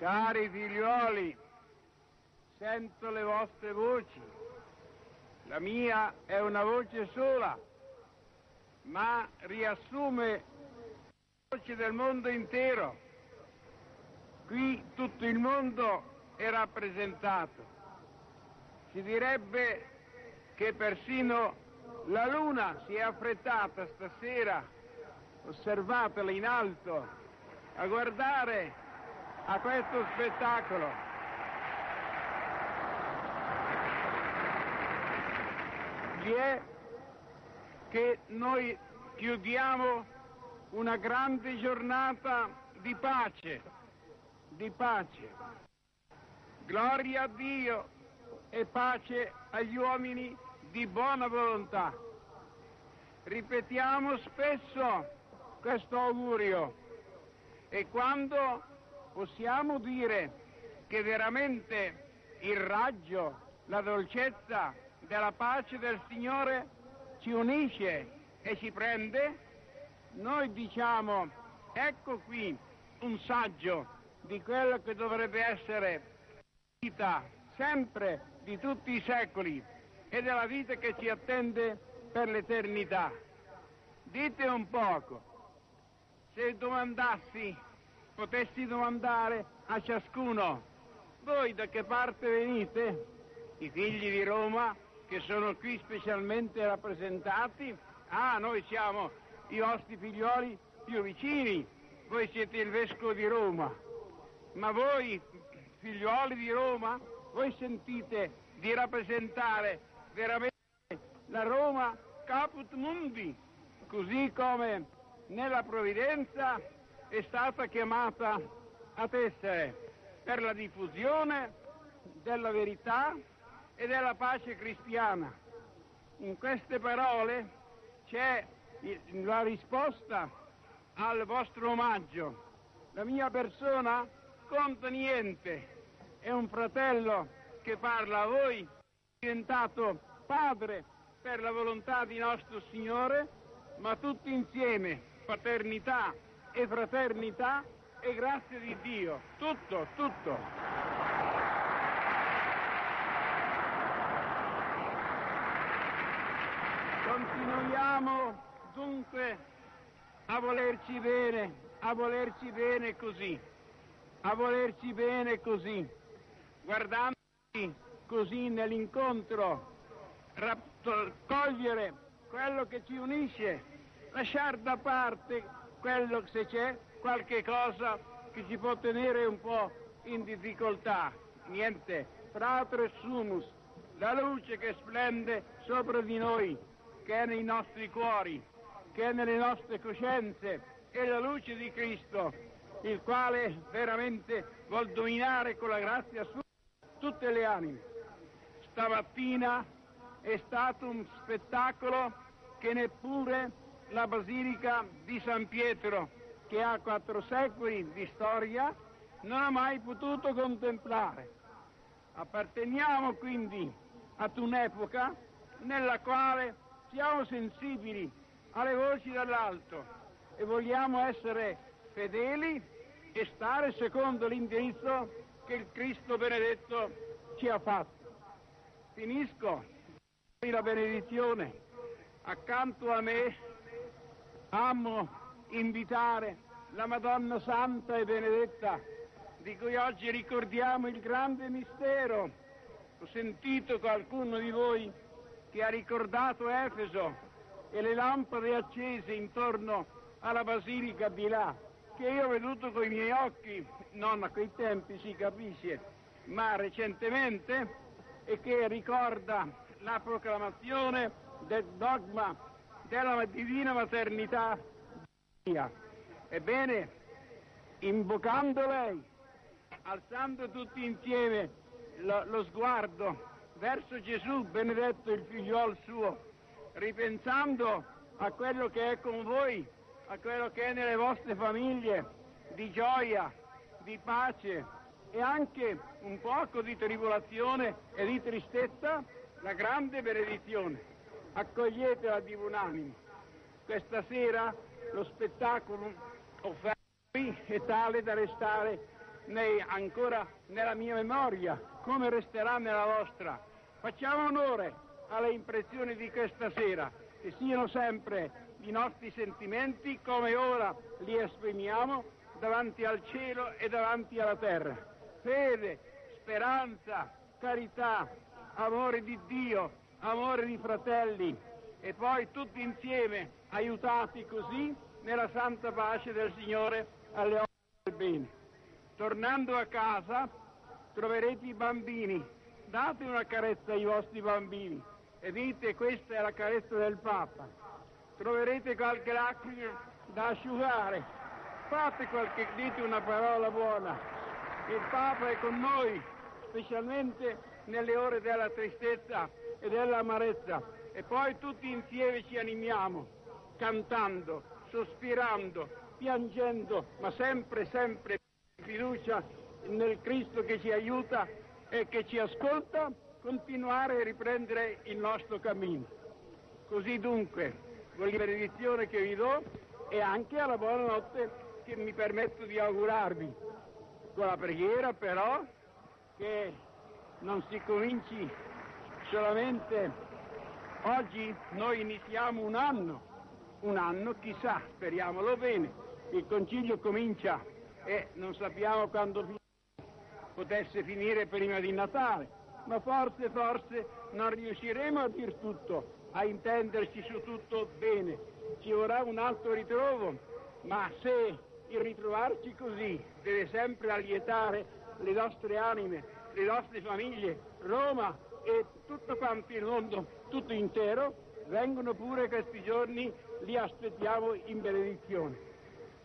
Cari figliuoli, sento le vostre voci. La mia è una voce sola, ma riassume le voci del mondo intero. Qui tutto il mondo è rappresentato. Si direbbe che persino la luna si è affrettata stasera, osservatela in alto, a guardare a questo spettacolo. Vi è che noi chiudiamo una grande giornata di pace, di pace. Gloria a Dio e pace agli uomini di buona volontà. Ripetiamo spesso questo augurio e quando possiamo dire che veramente il raggio, la dolcezza della pace del Signore ci unisce e ci prende, noi diciamo ecco qui un saggio di quello che dovrebbe essere vita sempre di tutti i secoli e della vita che ci attende per l'eternità. Dite un poco, se domandassi, potessi domandare a ciascuno, voi da che parte venite? I figli di Roma che sono qui specialmente rappresentati? Ah, noi siamo i vostri figlioli più vicini, voi siete il vescovo di Roma, ma voi, figlioli di Roma, voi sentite di rappresentare veramente la Roma caput mundi, così come nella provvidenza è stata chiamata ad essere per la diffusione della verità e della pace cristiana. In queste parole c'è la risposta al vostro omaggio. La mia persona conta niente, è un fratello che parla a voi, diventato padre per la volontà di nostro Signore, ma tutti insieme, paternità e fraternità e grazia di Dio, tutto, tutto. Continuiamo dunque a volerci bene, a volerci bene così, a volerci bene così, guardandoci così nell'incontro, cogliere quello che ci unisce, lasciare da parte quello se c'è qualche cosa che ci può tenere un po' in difficoltà. Niente, fratres sumus, la luce che splende sopra di noi, che è nei nostri cuori, che è nelle nostre coscienze, è la luce di Cristo, il quale veramente vuol dominare con la grazia sua tutte le anime. Stamattina è stato un spettacolo che neppure la Basilica di San Pietro, che ha quattro secoli di storia, non ha mai potuto contemplare. Apparteniamo quindi ad un'epoca nella quale siamo sensibili alle voci dall'alto e vogliamo essere fedeli e stare secondo l'indirizzo che il Cristo benedetto ci ha fatto. Finisco la benedizione. Accanto a me amo invitare la Madonna Santa e Benedetta, di cui oggi ricordiamo il grande mistero. Ho sentito qualcuno di voi che ha ricordato Efeso e le lampade accese intorno alla basilica di là, che io ho veduto con i miei occhi, non a quei tempi si capisce, ma recentemente, e che ricorda la proclamazione del dogma della divina maternità Maria. Ebbene, invocando lei, alzando tutti insieme lo, lo sguardo verso Gesù, benedetto il figliuol suo, ripensando a quello che è con voi, a quello che è nelle vostre famiglie, di gioia, di pace e anche un poco di tribolazione e di tristezza, la grande benedizione. Accoglietela di buon animo. Questa sera lo spettacolo offerto qui è tale da restare né ancora nella mia memoria, come resterà nella vostra. Facciamo onore alle impressioni di questa sera, che siano sempre i nostri sentimenti come ora li esprimiamo davanti al cielo e davanti alla terra. Fede, speranza, carità, amore di Dio, amore di fratelli e poi tutti insieme aiutati così nella santa pace del Signore alle opere del bene. Tornando a casa troverete i bambini, date una carezza ai vostri bambini e dite questa è la carezza del Papa. Troverete qualche lacrima da asciugare, fate qualche, dite una parola buona. Il Papa è con noi, specialmente nelle ore della tristezza e dell'amarezza e poi tutti insieme ci animiamo, cantando, sospirando, piangendo, ma sempre, sempre fiducia nel Cristo che ci aiuta e che ci ascolta, continuare a riprendere il nostro cammino. Così dunque, con la benedizione che vi do e anche alla buonanotte che mi permetto di augurarvi, con la preghiera però che non si cominci solamente oggi, noi iniziamo un anno, un anno chissà, speriamolo bene, il concilio comincia e non sappiamo quando potesse finire prima di Natale, ma forse, forse non riusciremo a dir tutto, a intenderci su tutto bene. Ci vorrà un altro ritrovo, ma se il ritrovarci così deve sempre allietare le nostre anime, le nostre famiglie, Roma e tutto quanto il mondo, tutto intero, vengono pure questi giorni, li aspettiamo in benedizione.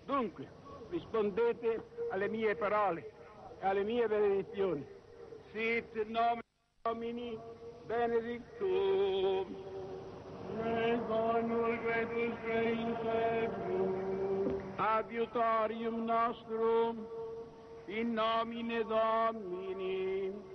Dunque, rispondete alle mie parole, alle mie benedizioni. Sit nomen Domini benedictum. Bonus vetus Reis Adiutorium nostrum, in nomine Domini.